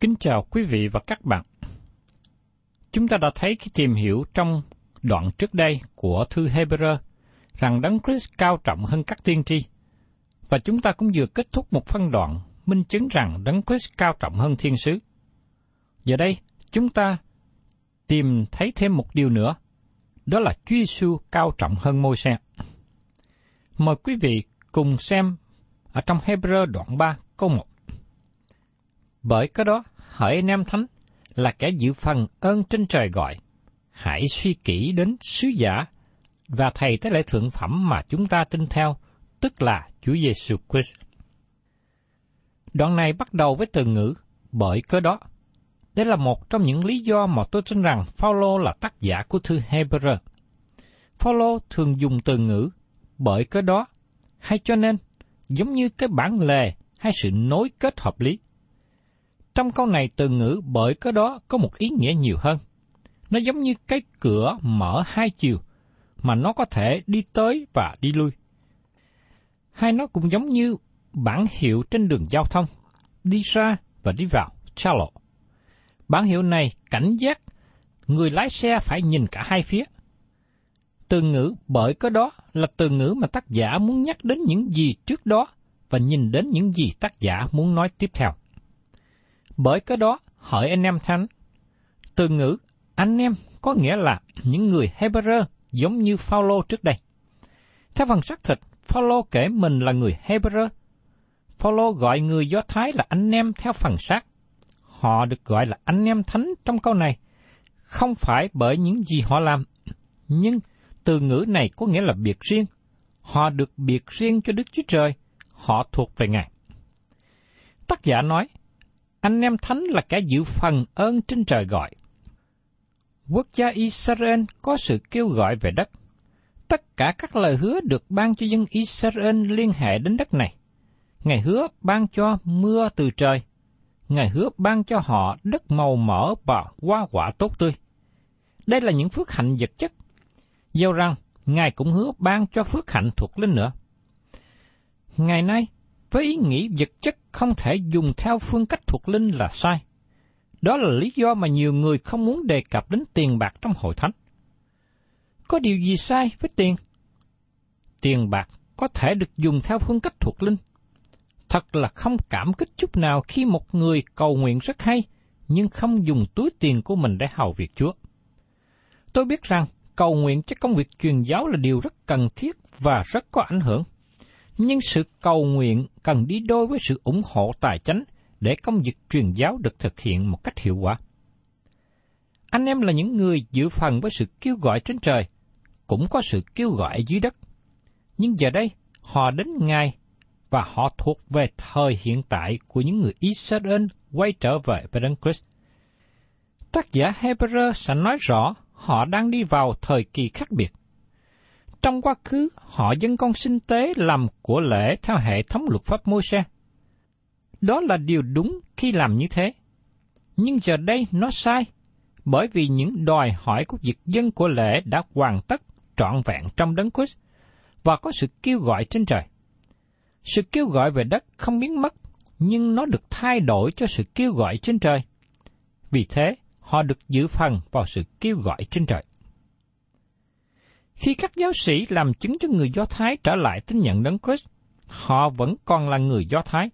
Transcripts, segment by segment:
Kính chào quý vị và các bạn. Chúng ta đã thấy khi tìm hiểu trong đoạn trước đây của thư Hebrew rằng Đấng Christ cao trọng hơn các tiên tri. Và chúng ta cũng vừa kết thúc một phân đoạn minh chứng rằng Đấng Christ cao trọng hơn thiên sứ. Giờ đây, chúng ta tìm thấy thêm một điều nữa, đó là Chúa Giêsu cao trọng hơn môi xe. Mời quý vị cùng xem ở trong Hebrew đoạn 3 câu 1. Bởi cái đó, hỡi anh em thánh, là kẻ dự phần ơn trên trời gọi. Hãy suy kỹ đến sứ giả và thầy tế lễ thượng phẩm mà chúng ta tin theo, tức là Chúa Giêsu Christ. Đoạn này bắt đầu với từ ngữ bởi cớ đó. Đây là một trong những lý do mà tôi tin rằng Phaolô là tác giả của thư Hebrew. Phaolô thường dùng từ ngữ bởi cớ đó hay cho nên giống như cái bản lề hay sự nối kết hợp lý. Trong câu này từ ngữ bởi cái đó có một ý nghĩa nhiều hơn. Nó giống như cái cửa mở hai chiều, mà nó có thể đi tới và đi lui. Hay nó cũng giống như bản hiệu trên đường giao thông, đi ra và đi vào, xa lộ. Bản hiệu này cảnh giác người lái xe phải nhìn cả hai phía. Từ ngữ bởi có đó là từ ngữ mà tác giả muốn nhắc đến những gì trước đó và nhìn đến những gì tác giả muốn nói tiếp theo. Bởi cái đó, hỏi anh em thánh, từ ngữ anh em có nghĩa là những người Hebrew giống như Phaolô trước đây. Theo phần xác thịt, Phaolô kể mình là người Hebrew. Phaolô gọi người Do Thái là anh em theo phần xác. Họ được gọi là anh em thánh trong câu này, không phải bởi những gì họ làm, nhưng từ ngữ này có nghĩa là biệt riêng. Họ được biệt riêng cho Đức Chúa Trời, họ thuộc về Ngài. Tác giả nói, anh em thánh là kẻ dự phần ơn trên trời gọi. Quốc gia Israel có sự kêu gọi về đất. Tất cả các lời hứa được ban cho dân Israel liên hệ đến đất này. Ngài hứa ban cho mưa từ trời. Ngài hứa ban cho họ đất màu mỡ và hoa quả tốt tươi. Đây là những phước hạnh vật chất. Dẫu rằng, Ngài cũng hứa ban cho phước hạnh thuộc linh nữa. Ngày nay, với ý nghĩ vật chất không thể dùng theo phương cách thuộc linh là sai. Đó là lý do mà nhiều người không muốn đề cập đến tiền bạc trong hội thánh. Có điều gì sai với tiền? Tiền bạc có thể được dùng theo phương cách thuộc linh. Thật là không cảm kích chút nào khi một người cầu nguyện rất hay, nhưng không dùng túi tiền của mình để hầu việc Chúa. Tôi biết rằng cầu nguyện cho công việc truyền giáo là điều rất cần thiết và rất có ảnh hưởng. Nhưng sự cầu nguyện cần đi đôi với sự ủng hộ tài chính để công việc truyền giáo được thực hiện một cách hiệu quả. Anh em là những người dự phần với sự kêu gọi trên trời, cũng có sự kêu gọi dưới đất. Nhưng giờ đây, họ đến ngay và họ thuộc về thời hiện tại của những người Israel quay trở về với Đấng Christ. Tác giả Hebrew sẽ nói rõ họ đang đi vào thời kỳ khác biệt. Trong quá khứ, họ dân con sinh tế làm của lễ theo hệ thống luật pháp môi xe. Đó là điều đúng khi làm như thế. Nhưng giờ đây nó sai, bởi vì những đòi hỏi của việc dân của lễ đã hoàn tất trọn vẹn trong đấng Christ và có sự kêu gọi trên trời. Sự kêu gọi về đất không biến mất, nhưng nó được thay đổi cho sự kêu gọi trên trời. Vì thế, họ được giữ phần vào sự kêu gọi trên trời. Khi các giáo sĩ làm chứng cho người Do Thái trở lại tin nhận đấng Christ, họ vẫn còn là người Do Thái.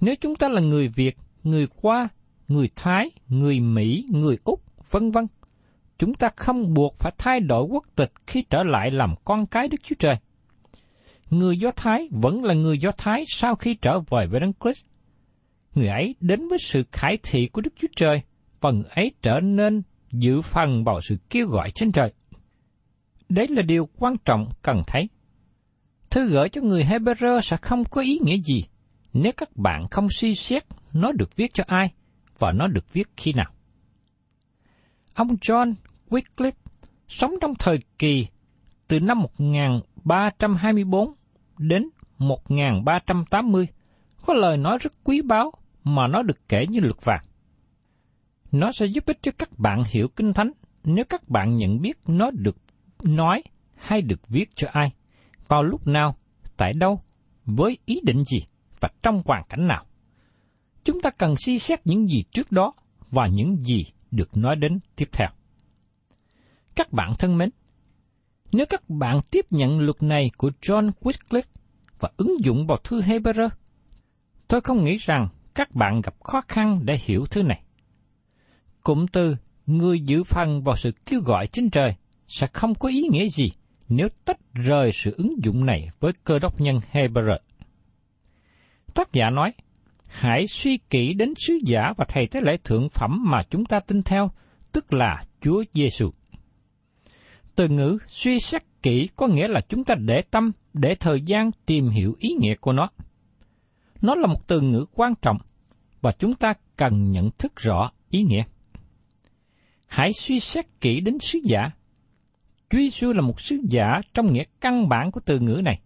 Nếu chúng ta là người Việt, người Hoa, người Thái, người Mỹ, người Úc, vân vân, chúng ta không buộc phải thay đổi quốc tịch khi trở lại làm con cái Đức Chúa Trời. Người Do Thái vẫn là người Do Thái sau khi trở về với Đấng Christ. Người ấy đến với sự khải thị của Đức Chúa Trời và người ấy trở nên dự phần vào sự kêu gọi trên trời. Đấy là điều quan trọng cần thấy. Thư gửi cho người Hebrew sẽ không có ý nghĩa gì nếu các bạn không suy xét nó được viết cho ai và nó được viết khi nào. Ông John Wycliffe sống trong thời kỳ từ năm 1324 đến 1380 có lời nói rất quý báu mà nó được kể như luật vàng. Nó sẽ giúp ích cho các bạn hiểu Kinh Thánh nếu các bạn nhận biết nó được nói hay được viết cho ai, vào lúc nào, tại đâu, với ý định gì và trong hoàn cảnh nào. Chúng ta cần suy xét những gì trước đó và những gì được nói đến tiếp theo. Các bạn thân mến, nếu các bạn tiếp nhận luật này của John Wycliffe và ứng dụng vào thư Hebrew, tôi không nghĩ rằng các bạn gặp khó khăn để hiểu thứ này. Cụm từ người giữ phần vào sự kêu gọi trên trời sẽ không có ý nghĩa gì nếu tách rời sự ứng dụng này với cơ đốc nhân Hebrew. Tác giả nói, hãy suy kỹ đến sứ giả và thầy tế lễ thượng phẩm mà chúng ta tin theo, tức là Chúa Giêsu. Từ ngữ suy xét kỹ có nghĩa là chúng ta để tâm, để thời gian tìm hiểu ý nghĩa của nó. Nó là một từ ngữ quan trọng và chúng ta cần nhận thức rõ ý nghĩa. Hãy suy xét kỹ đến sứ giả. Chúa Giêsu là một sứ giả trong nghĩa căn bản của từ ngữ này.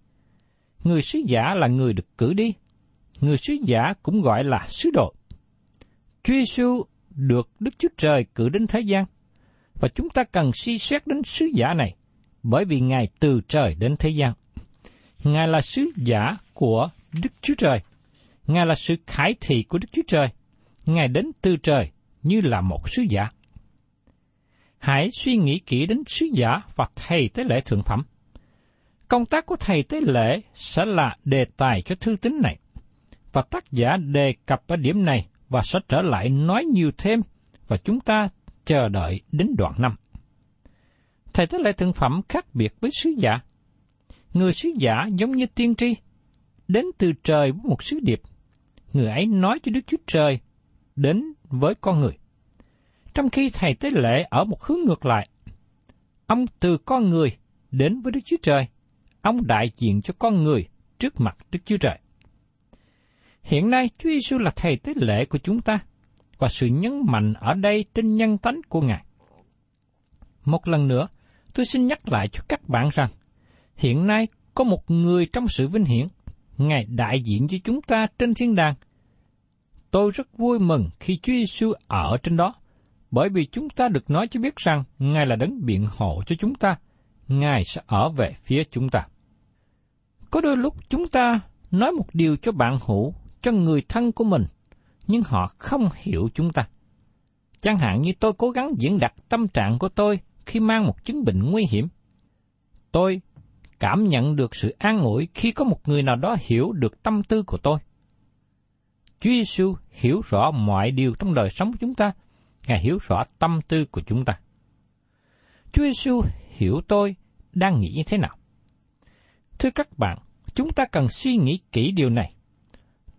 Người sứ giả là người được cử đi. Người sứ giả cũng gọi là sứ đồ. Chúa Giêsu được Đức Chúa Trời cử đến thế gian và chúng ta cần suy xét đến sứ giả này, bởi vì Ngài từ trời đến thế gian. Ngài là sứ giả của Đức Chúa Trời. Ngài là sự khải thị của Đức Chúa Trời. Ngài đến từ trời như là một sứ giả. Hãy suy nghĩ kỹ đến sứ giả và thầy tế lễ thượng phẩm. Công tác của thầy tế lễ sẽ là đề tài cho thư tín này, và tác giả đề cập ở điểm này và sẽ trở lại nói nhiều thêm, và chúng ta chờ đợi đến đoạn năm. Thầy tế lễ thượng phẩm khác biệt với sứ giả. Người sứ giả giống như tiên tri, đến từ trời với một sứ điệp. Người ấy nói cho Đức Chúa Trời đến với con người. Trong khi thầy tế lễ ở một hướng ngược lại, ông từ con người đến với Đức Chúa Trời, ông đại diện cho con người trước mặt Đức Chúa Trời. Hiện nay Chúa Giêsu là thầy tế lễ của chúng ta và sự nhấn mạnh ở đây trên nhân tánh của Ngài. Một lần nữa, tôi xin nhắc lại cho các bạn rằng, hiện nay có một người trong sự vinh hiển, Ngài đại diện cho chúng ta trên thiên đàng. Tôi rất vui mừng khi Chúa Giêsu ở trên đó, bởi vì chúng ta được nói cho biết rằng Ngài là đấng biện hộ cho chúng ta, Ngài sẽ ở về phía chúng ta. Có đôi lúc chúng ta nói một điều cho bạn hữu, cho người thân của mình, nhưng họ không hiểu chúng ta. Chẳng hạn như tôi cố gắng diễn đạt tâm trạng của tôi khi mang một chứng bệnh nguy hiểm. Tôi cảm nhận được sự an ủi khi có một người nào đó hiểu được tâm tư của tôi. Chúa Giêsu hiểu rõ mọi điều trong đời sống của chúng ta, Ngài hiểu rõ tâm tư của chúng ta. Chúa Giêsu hiểu tôi đang nghĩ như thế nào. Thưa các bạn, chúng ta cần suy nghĩ kỹ điều này.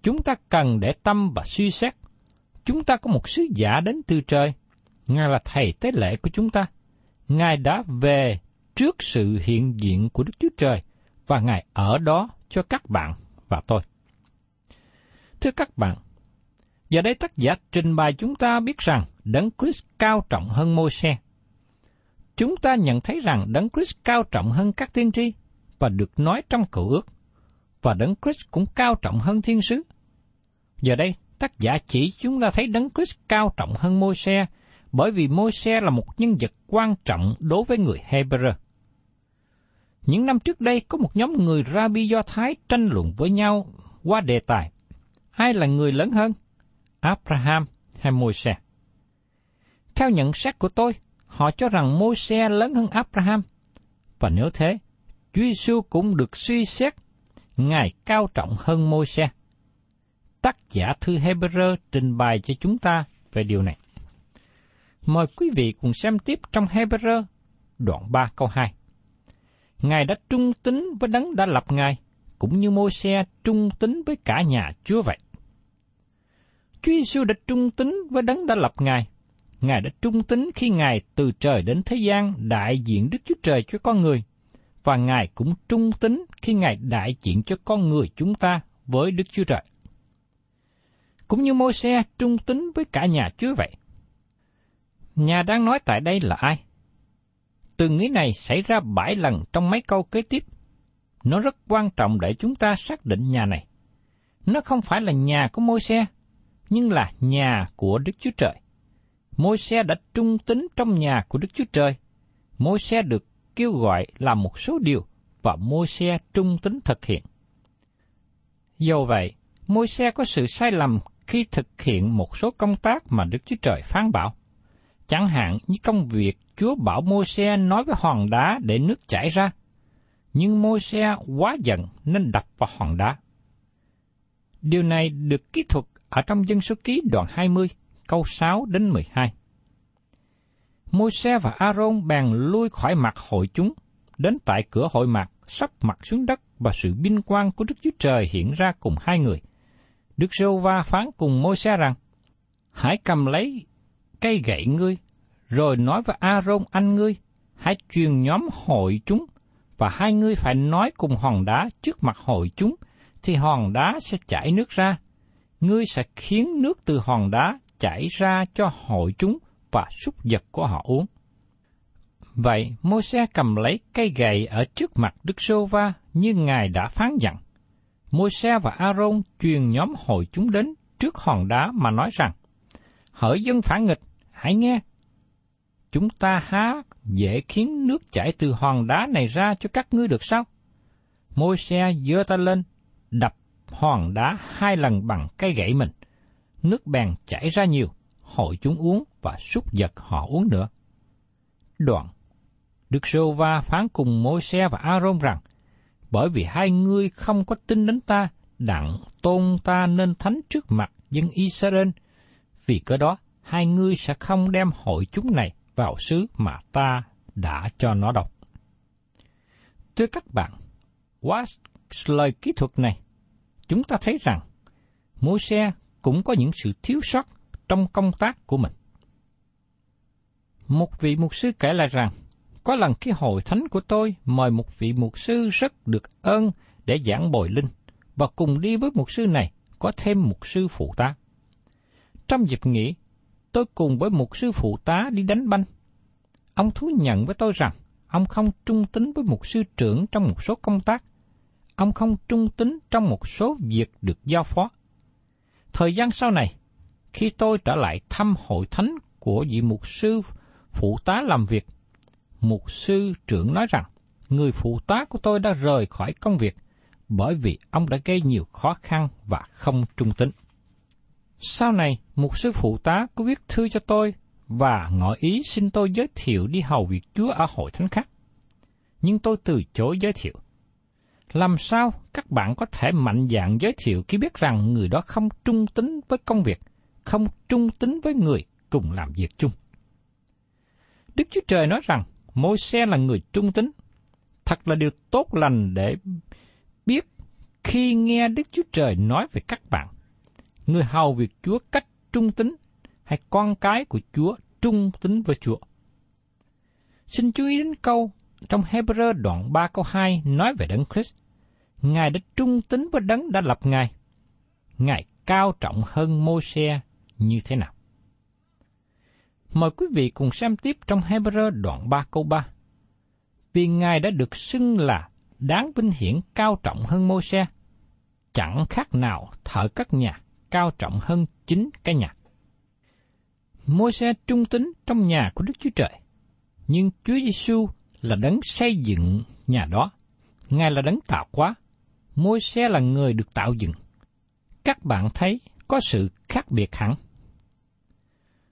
Chúng ta cần để tâm và suy xét. Chúng ta có một sứ giả đến từ trời. Ngài là thầy tế lễ của chúng ta. Ngài đã về trước sự hiện diện của Đức Chúa Trời và Ngài ở đó cho các bạn và tôi. Thưa các bạn, giờ đây tác giả trình bày chúng ta biết rằng Đấng Christ cao trọng hơn môi xe. Chúng ta nhận thấy rằng Đấng Christ cao trọng hơn các tiên tri và được nói trong cựu ước, và Đấng Christ cũng cao trọng hơn thiên sứ. Giờ đây, tác giả chỉ chúng ta thấy Đấng Christ cao trọng hơn môi xe bởi vì môi xe là một nhân vật quan trọng đối với người Hebrew. Những năm trước đây có một nhóm người Rabbi Do Thái tranh luận với nhau qua đề tài ai là người lớn hơn, Abraham hay Môi-se. Theo nhận xét của tôi, họ cho rằng Môi-se lớn hơn Abraham. Và nếu thế, Chúa Giêsu cũng được suy xét Ngài cao trọng hơn Môi-se. Tác giả thư Hebrew trình bày cho chúng ta về điều này. Mời quý vị cùng xem tiếp trong Hebrew đoạn 3 câu 2. Ngài đã trung tín với đấng đã lập Ngài, cũng như môi xe trung tín với cả nhà Chúa vậy. Chúa Giêsu đã trung tín với đấng đã lập Ngài. Ngài đã trung tín khi Ngài từ trời đến thế gian đại diện Đức Chúa Trời cho con người, và Ngài cũng trung tín khi Ngài đại diện cho con người chúng ta với Đức Chúa Trời. Cũng như môi xe trung tín với cả nhà Chúa vậy. Nhà đang nói tại đây là ai? Từ nghĩ này xảy ra bảy lần trong mấy câu kế tiếp. Nó rất quan trọng để chúng ta xác định nhà này. Nó không phải là nhà của môi xe, nhưng là nhà của Đức Chúa Trời. Môi xe đã trung tín trong nhà của Đức Chúa Trời. Môi xe được kêu gọi làm một số điều và môi xe trung tín thực hiện. Do vậy, môi xe có sự sai lầm khi thực hiện một số công tác mà Đức Chúa Trời phán bảo. Chẳng hạn như công việc Chúa bảo môi xe nói với hòn đá để nước chảy ra. Nhưng môi xe quá giận nên đập vào hòn đá. Điều này được kỹ thuật ở trong dân số ký đoạn 20, câu 6 đến 12. Môi xe và Aaron bèn lui khỏi mặt hội chúng, đến tại cửa hội mặt, sắp mặt xuống đất và sự binh quang của Đức Chúa Trời hiện ra cùng hai người. Đức Rô Va phán cùng môi xe rằng, Hãy cầm lấy cây gậy ngươi, rồi nói với Aaron anh ngươi, hãy truyền nhóm hội chúng, và hai ngươi phải nói cùng hòn đá trước mặt hội chúng, thì hòn đá sẽ chảy nước ra. Ngươi sẽ khiến nước từ hòn đá chảy ra cho hội chúng và súc vật của họ uống. Vậy, môi xe cầm lấy cây gậy ở trước mặt Đức Sô Va như Ngài đã phán dặn. môi xe và Aaron truyền nhóm hội chúng đến trước hòn đá mà nói rằng, Hỡi dân phản nghịch, hãy nghe, chúng ta há dễ khiến nước chảy từ hòn đá này ra cho các ngươi được sao? Môi xe giơ ta lên, đập hòn đá hai lần bằng cây gậy mình. Nước bèn chảy ra nhiều, hội chúng uống và súc vật họ uống nữa. Đoạn, Đức Sô Va phán cùng môi xe và Aaron rằng, bởi vì hai ngươi không có tin đến ta, đặng tôn ta nên thánh trước mặt dân Israel, vì cớ đó hai ngươi sẽ không đem hội chúng này vào xứ mà ta đã cho nó đọc. Thưa các bạn, quá lời kỹ thuật này, chúng ta thấy rằng môi xe cũng có những sự thiếu sót trong công tác của mình. Một vị mục sư kể lại rằng, có lần khi hội thánh của tôi mời một vị mục sư rất được ơn để giảng bồi linh, và cùng đi với mục sư này có thêm mục sư phụ tá. Trong dịp nghỉ, tôi cùng với một sư phụ tá đi đánh banh. Ông thú nhận với tôi rằng, ông không trung tín với mục sư trưởng trong một số công tác. Ông không trung tín trong một số việc được giao phó. Thời gian sau này, khi tôi trở lại thăm hội thánh của vị mục sư phụ tá làm việc, mục sư trưởng nói rằng, người phụ tá của tôi đã rời khỏi công việc bởi vì ông đã gây nhiều khó khăn và không trung tín. Sau này, một sư phụ tá có viết thư cho tôi và ngỏ ý xin tôi giới thiệu đi hầu việc Chúa ở hội thánh khác. Nhưng tôi từ chối giới thiệu làm sao các bạn có thể mạnh dạn giới thiệu khi biết rằng người đó không trung tính với công việc, không trung tính với người cùng làm việc chung? Đức Chúa Trời nói rằng môi xe là người trung tính. Thật là điều tốt lành để biết khi nghe Đức Chúa Trời nói về các bạn. Người hầu việc Chúa cách trung tính hay con cái của Chúa trung tính với Chúa. Xin chú ý đến câu trong Hebrew đoạn 3 câu 2 nói về Đấng Christ. Ngài đã trung tính với Đấng đã lập Ngài. Ngài cao trọng hơn mô xe như thế nào? Mời quý vị cùng xem tiếp trong Hebrew đoạn 3 câu 3. Vì Ngài đã được xưng là đáng vinh hiển cao trọng hơn mô xe, chẳng khác nào thợ cất nhà cao trọng hơn chính cái nhà. Môi xe trung tính trong nhà của Đức Chúa Trời, nhưng Chúa Giêsu là đấng xây dựng nhà đó. Ngài là đấng tạo hóa. Môi xe là người được tạo dựng. Các bạn thấy có sự khác biệt hẳn.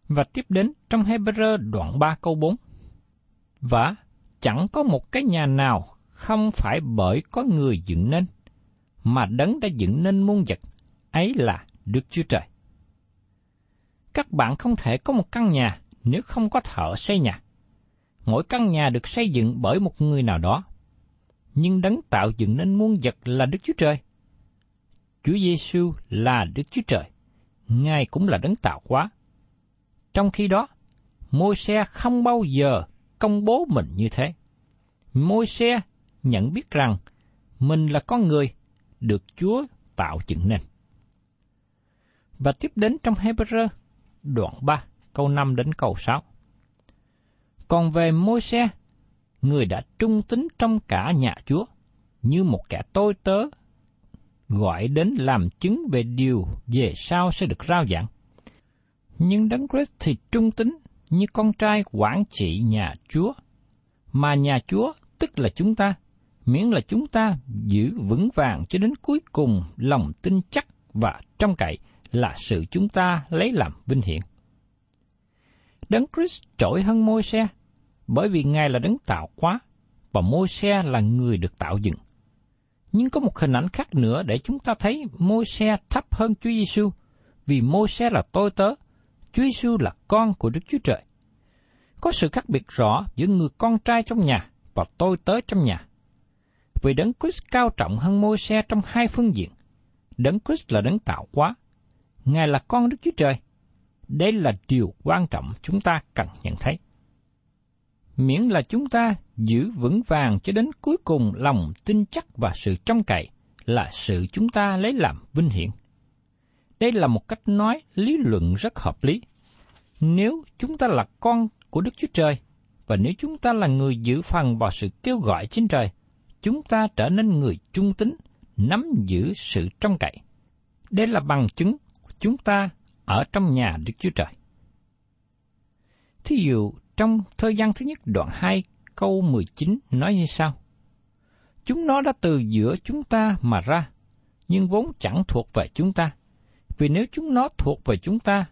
Và tiếp đến trong Hebrew đoạn 3 câu 4. Và chẳng có một cái nhà nào không phải bởi có người dựng nên, mà đấng đã dựng nên muôn vật, ấy là Đức Chúa Trời. Các bạn không thể có một căn nhà nếu không có thợ xây nhà. Mỗi căn nhà được xây dựng bởi một người nào đó, nhưng đấng tạo dựng nên muôn vật là Đức Chúa Trời. Chúa Giêsu là Đức Chúa Trời, Ngài cũng là đấng tạo hóa. Trong khi đó, môi xe không bao giờ công bố mình như thế. Môi xe nhận biết rằng mình là con người được Chúa tạo dựng nên. Và tiếp đến trong Hebrew đoạn 3 câu 5 đến câu 6. Còn về môi xe, người đã trung tính trong cả nhà Chúa, như một kẻ tôi tớ, gọi đến làm chứng về điều về sau sẽ được rao giảng. Nhưng Đấng Christ thì trung tính như con trai quản trị nhà Chúa, mà nhà Chúa tức là chúng ta, miễn là chúng ta giữ vững vàng cho đến cuối cùng lòng tin chắc và trong cậy là sự chúng ta lấy làm vinh hiển. Đấng Christ trỗi hơn môi xe, bởi vì Ngài là đấng tạo hóa, và môi xe là người được tạo dựng. Nhưng có một hình ảnh khác nữa để chúng ta thấy môi xe thấp hơn Chúa Giêsu, vì môi xe là tôi tớ, Chúa Giêsu là con của Đức Chúa Trời. Có sự khác biệt rõ giữa người con trai trong nhà và tôi tớ trong nhà. Vì đấng Christ cao trọng hơn môi xe trong hai phương diện. Đấng Christ là đấng tạo hóa. Ngài là con Đức Chúa Trời. Đây là điều quan trọng chúng ta cần nhận thấy. Miễn là chúng ta giữ vững vàng cho đến cuối cùng lòng tin chắc và sự trông cậy là sự chúng ta lấy làm vinh hiển. Đây là một cách nói lý luận rất hợp lý. Nếu chúng ta là con của Đức Chúa Trời, và nếu chúng ta là người giữ phần vào sự kêu gọi trên trời, chúng ta trở nên người trung tín, nắm giữ sự trông cậy. Đây là bằng chứng chúng ta ở trong nhà Đức Chúa Trời. Thí dụ, trong thời gian thứ nhất đoạn 2 câu 19 nói như sau. Chúng nó đã từ giữa chúng ta mà ra, nhưng vốn chẳng thuộc về chúng ta. Vì nếu chúng nó thuộc về chúng ta,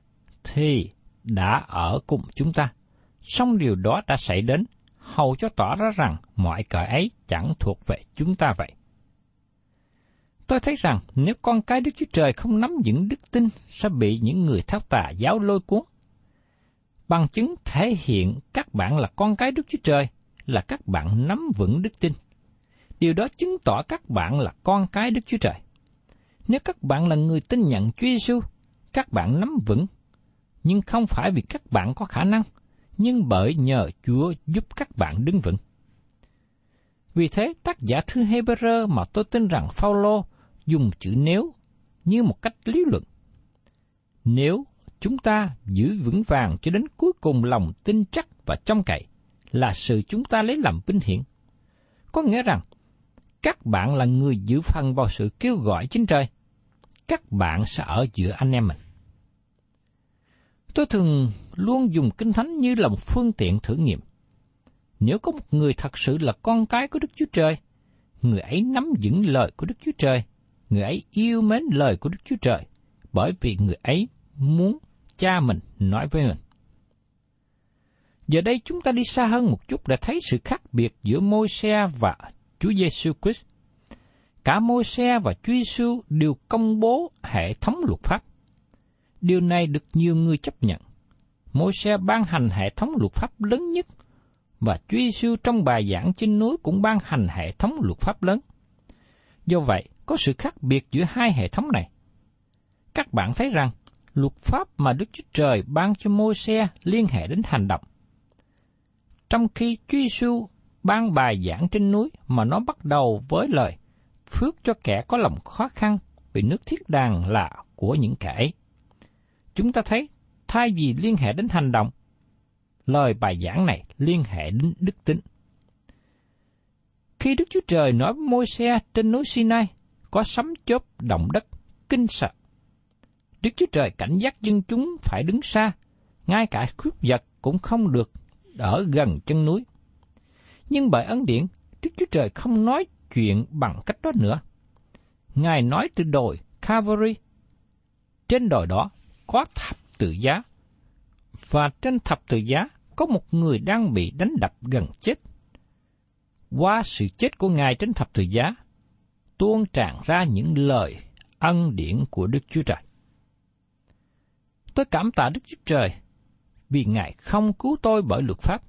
thì đã ở cùng chúng ta. Song điều đó đã xảy đến, hầu cho tỏ ra rằng mọi cõi ấy chẳng thuộc về chúng ta vậy. Tôi thấy rằng nếu con cái Đức Chúa Trời không nắm vững đức tin sẽ bị những người thao tà giáo lôi cuốn. Bằng chứng thể hiện các bạn là con cái Đức Chúa Trời là các bạn nắm vững đức tin. Điều đó chứng tỏ các bạn là con cái Đức Chúa Trời. Nếu các bạn là người tin nhận Chúa Giêsu, các bạn nắm vững, nhưng không phải vì các bạn có khả năng, nhưng bởi nhờ Chúa giúp các bạn đứng vững. Vì thế, tác giả thư Hebrew mà tôi tin rằng Phaolô dùng chữ nếu như một cách lý luận. Nếu chúng ta giữ vững vàng cho đến cuối cùng lòng tin chắc và trong cậy là sự chúng ta lấy làm vinh hiển. Có nghĩa rằng, các bạn là người giữ phần vào sự kêu gọi chính trời. Các bạn sẽ ở giữa anh em mình. Tôi thường luôn dùng Kinh Thánh như là một phương tiện thử nghiệm. Nếu có một người thật sự là con cái của Đức Chúa Trời, người ấy nắm vững lời của Đức Chúa Trời, người ấy yêu mến lời của Đức Chúa Trời, bởi vì người ấy muốn cha mình nói với mình. Giờ đây chúng ta đi xa hơn một chút để thấy sự khác biệt giữa môi xe và Chúa Giêsu Christ. Cả Môi-se và Chúa Giêsu đều công bố hệ thống luật pháp. Điều này được nhiều người chấp nhận. Môi-se ban hành hệ thống luật pháp lớn nhất, và Chúa Giêsu trong bài giảng trên núi cũng ban hành hệ thống luật pháp lớn. Do vậy, có sự khác biệt giữa hai hệ thống này. Các bạn thấy rằng, luật pháp mà Đức Chúa Trời ban cho Môi-se liên hệ đến hành động. Trong khi Chúa Giêsu ban bài giảng trên núi mà nó bắt đầu với lời phước cho kẻ có lòng khó khăn vì nước thiết đàng là của những kẻ ấy. Chúng ta thấy, thay vì liên hệ đến hành động, lời bài giảng này liên hệ đến đức tính. Khi Đức Chúa Trời nói với môi xe trên núi Sinai, có sấm chớp động đất, kinh sợ. Đức Chúa Trời cảnh giác dân chúng phải đứng xa, ngay cả khuyết vật cũng không được ở gần chân núi. Nhưng bởi ấn điển, Đức Chúa Trời không nói chuyện bằng cách đó nữa. Ngài nói từ đồi Calvary. Trên đồi đó có thập tự giá, và trên thập tự giá có một người đang bị đánh đập gần chết. Qua sự chết của Ngài trên thập tự giá, tuôn tràn ra những lời ân điển của Đức Chúa Trời. Tôi cảm tạ Đức Chúa Trời vì Ngài không cứu tôi bởi luật pháp.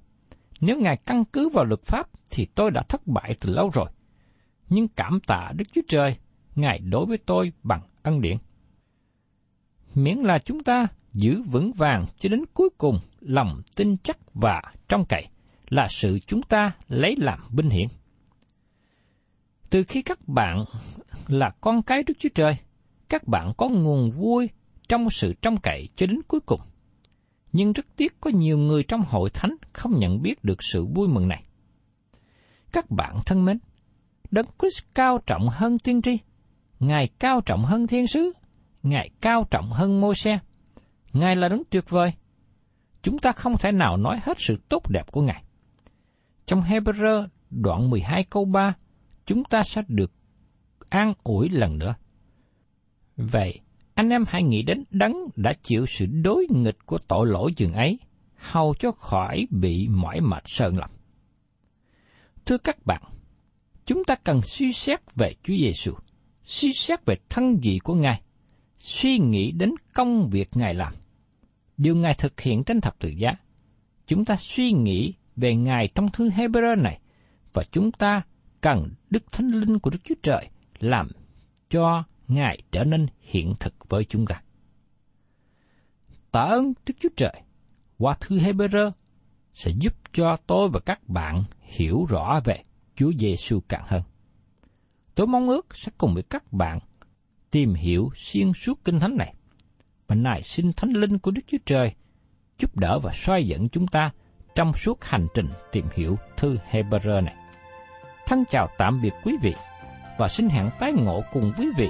Nếu Ngài căn cứ vào luật pháp thì tôi đã thất bại từ lâu rồi. Nhưng cảm tạ Đức Chúa Trời, Ngài đối với tôi bằng ân điển. Miễn là chúng ta giữ vững vàng cho đến cuối cùng lòng tin chắc và trong cậy là sự chúng ta lấy làm binh hiển. Từ khi các bạn là con cái Đức Chúa Trời, các bạn có nguồn vui trong sự trông cậy cho đến cuối cùng. Nhưng rất tiếc có nhiều người trong hội thánh không nhận biết được sự vui mừng này. Các bạn thân mến, Đấng Christ cao trọng hơn tiên tri, Ngài cao trọng hơn thiên sứ, Ngài cao trọng hơn môi xe. Ngài là đấng tuyệt vời. Chúng ta không thể nào nói hết sự tốt đẹp của Ngài. Trong Hebrew đoạn 12 câu 3, chúng ta sẽ được an ủi lần nữa. Vậy, anh em hãy nghĩ đến đấng đã chịu sự đối nghịch của tội lỗi dường ấy, hầu cho khỏi bị mỏi mệt sơn lầm. Thưa các bạn, chúng ta cần suy xét về Chúa Giêsu, suy xét về thân vị của Ngài, suy nghĩ đến công việc Ngài làm, điều Ngài thực hiện trên thập tự giá. Chúng ta suy nghĩ về Ngài trong thư Hebrew này, và chúng ta cần Đức Thánh Linh của Đức Chúa Trời làm cho Ngài trở nên hiện thực với chúng ta. Tạ ơn Đức Chúa Trời qua thư Hebrew sẽ giúp cho tôi và các bạn hiểu rõ về Chúa Giêsu càng hơn. Tôi mong ước sẽ cùng với các bạn tìm hiểu xuyên suốt kinh thánh này. Và nài xin thánh linh của Đức Chúa Trời giúp đỡ và soi dẫn chúng ta trong suốt hành trình tìm hiểu thư Hebrew này. Thân chào tạm biệt quý vị và xin hẹn tái ngộ cùng quý vị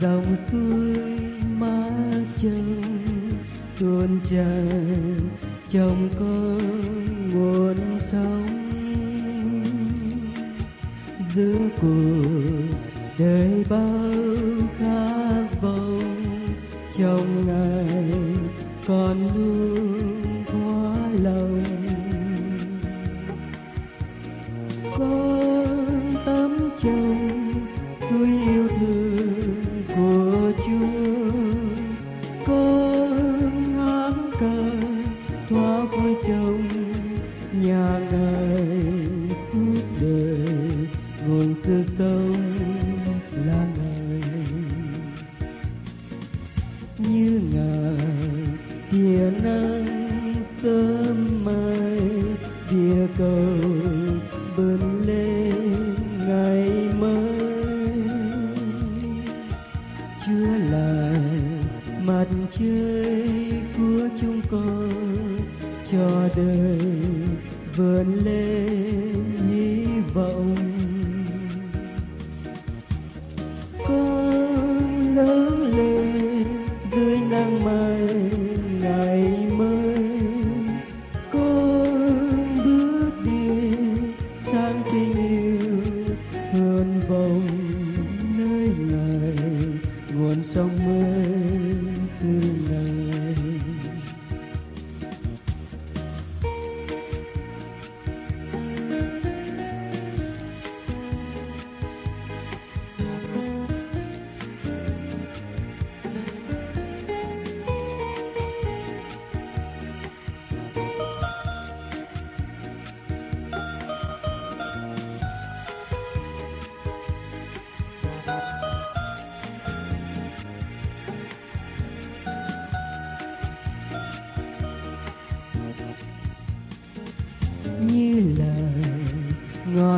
dòng suối má chân tuôn tràn, trong con nguồn sống giữa cuộc đời bao khát vọng, trong ngày còn luôn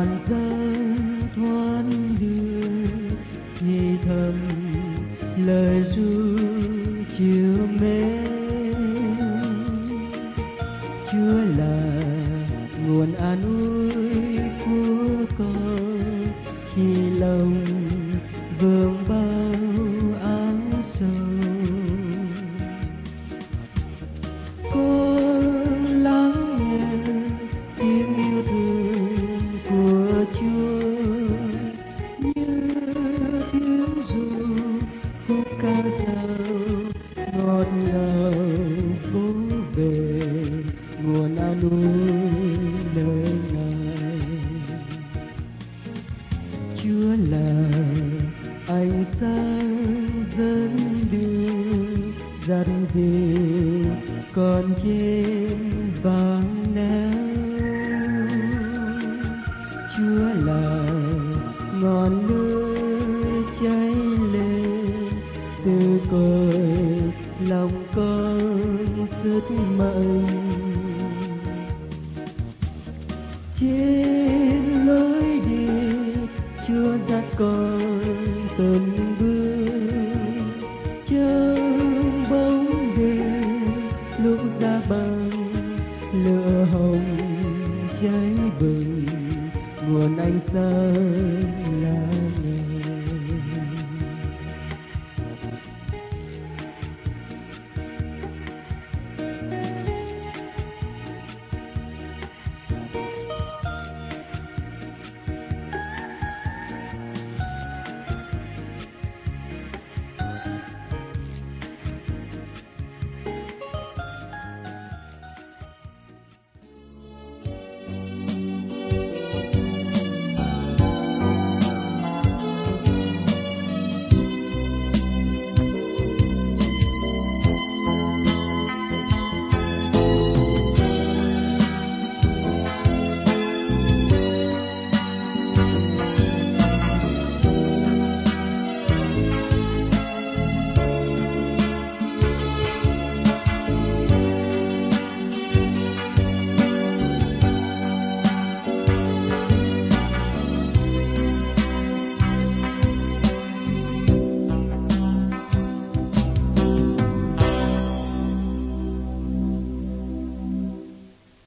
Johnson. còn trên vàng nao chúa là ngọn lửa cháy lên, từ cội lòng con sức mạnh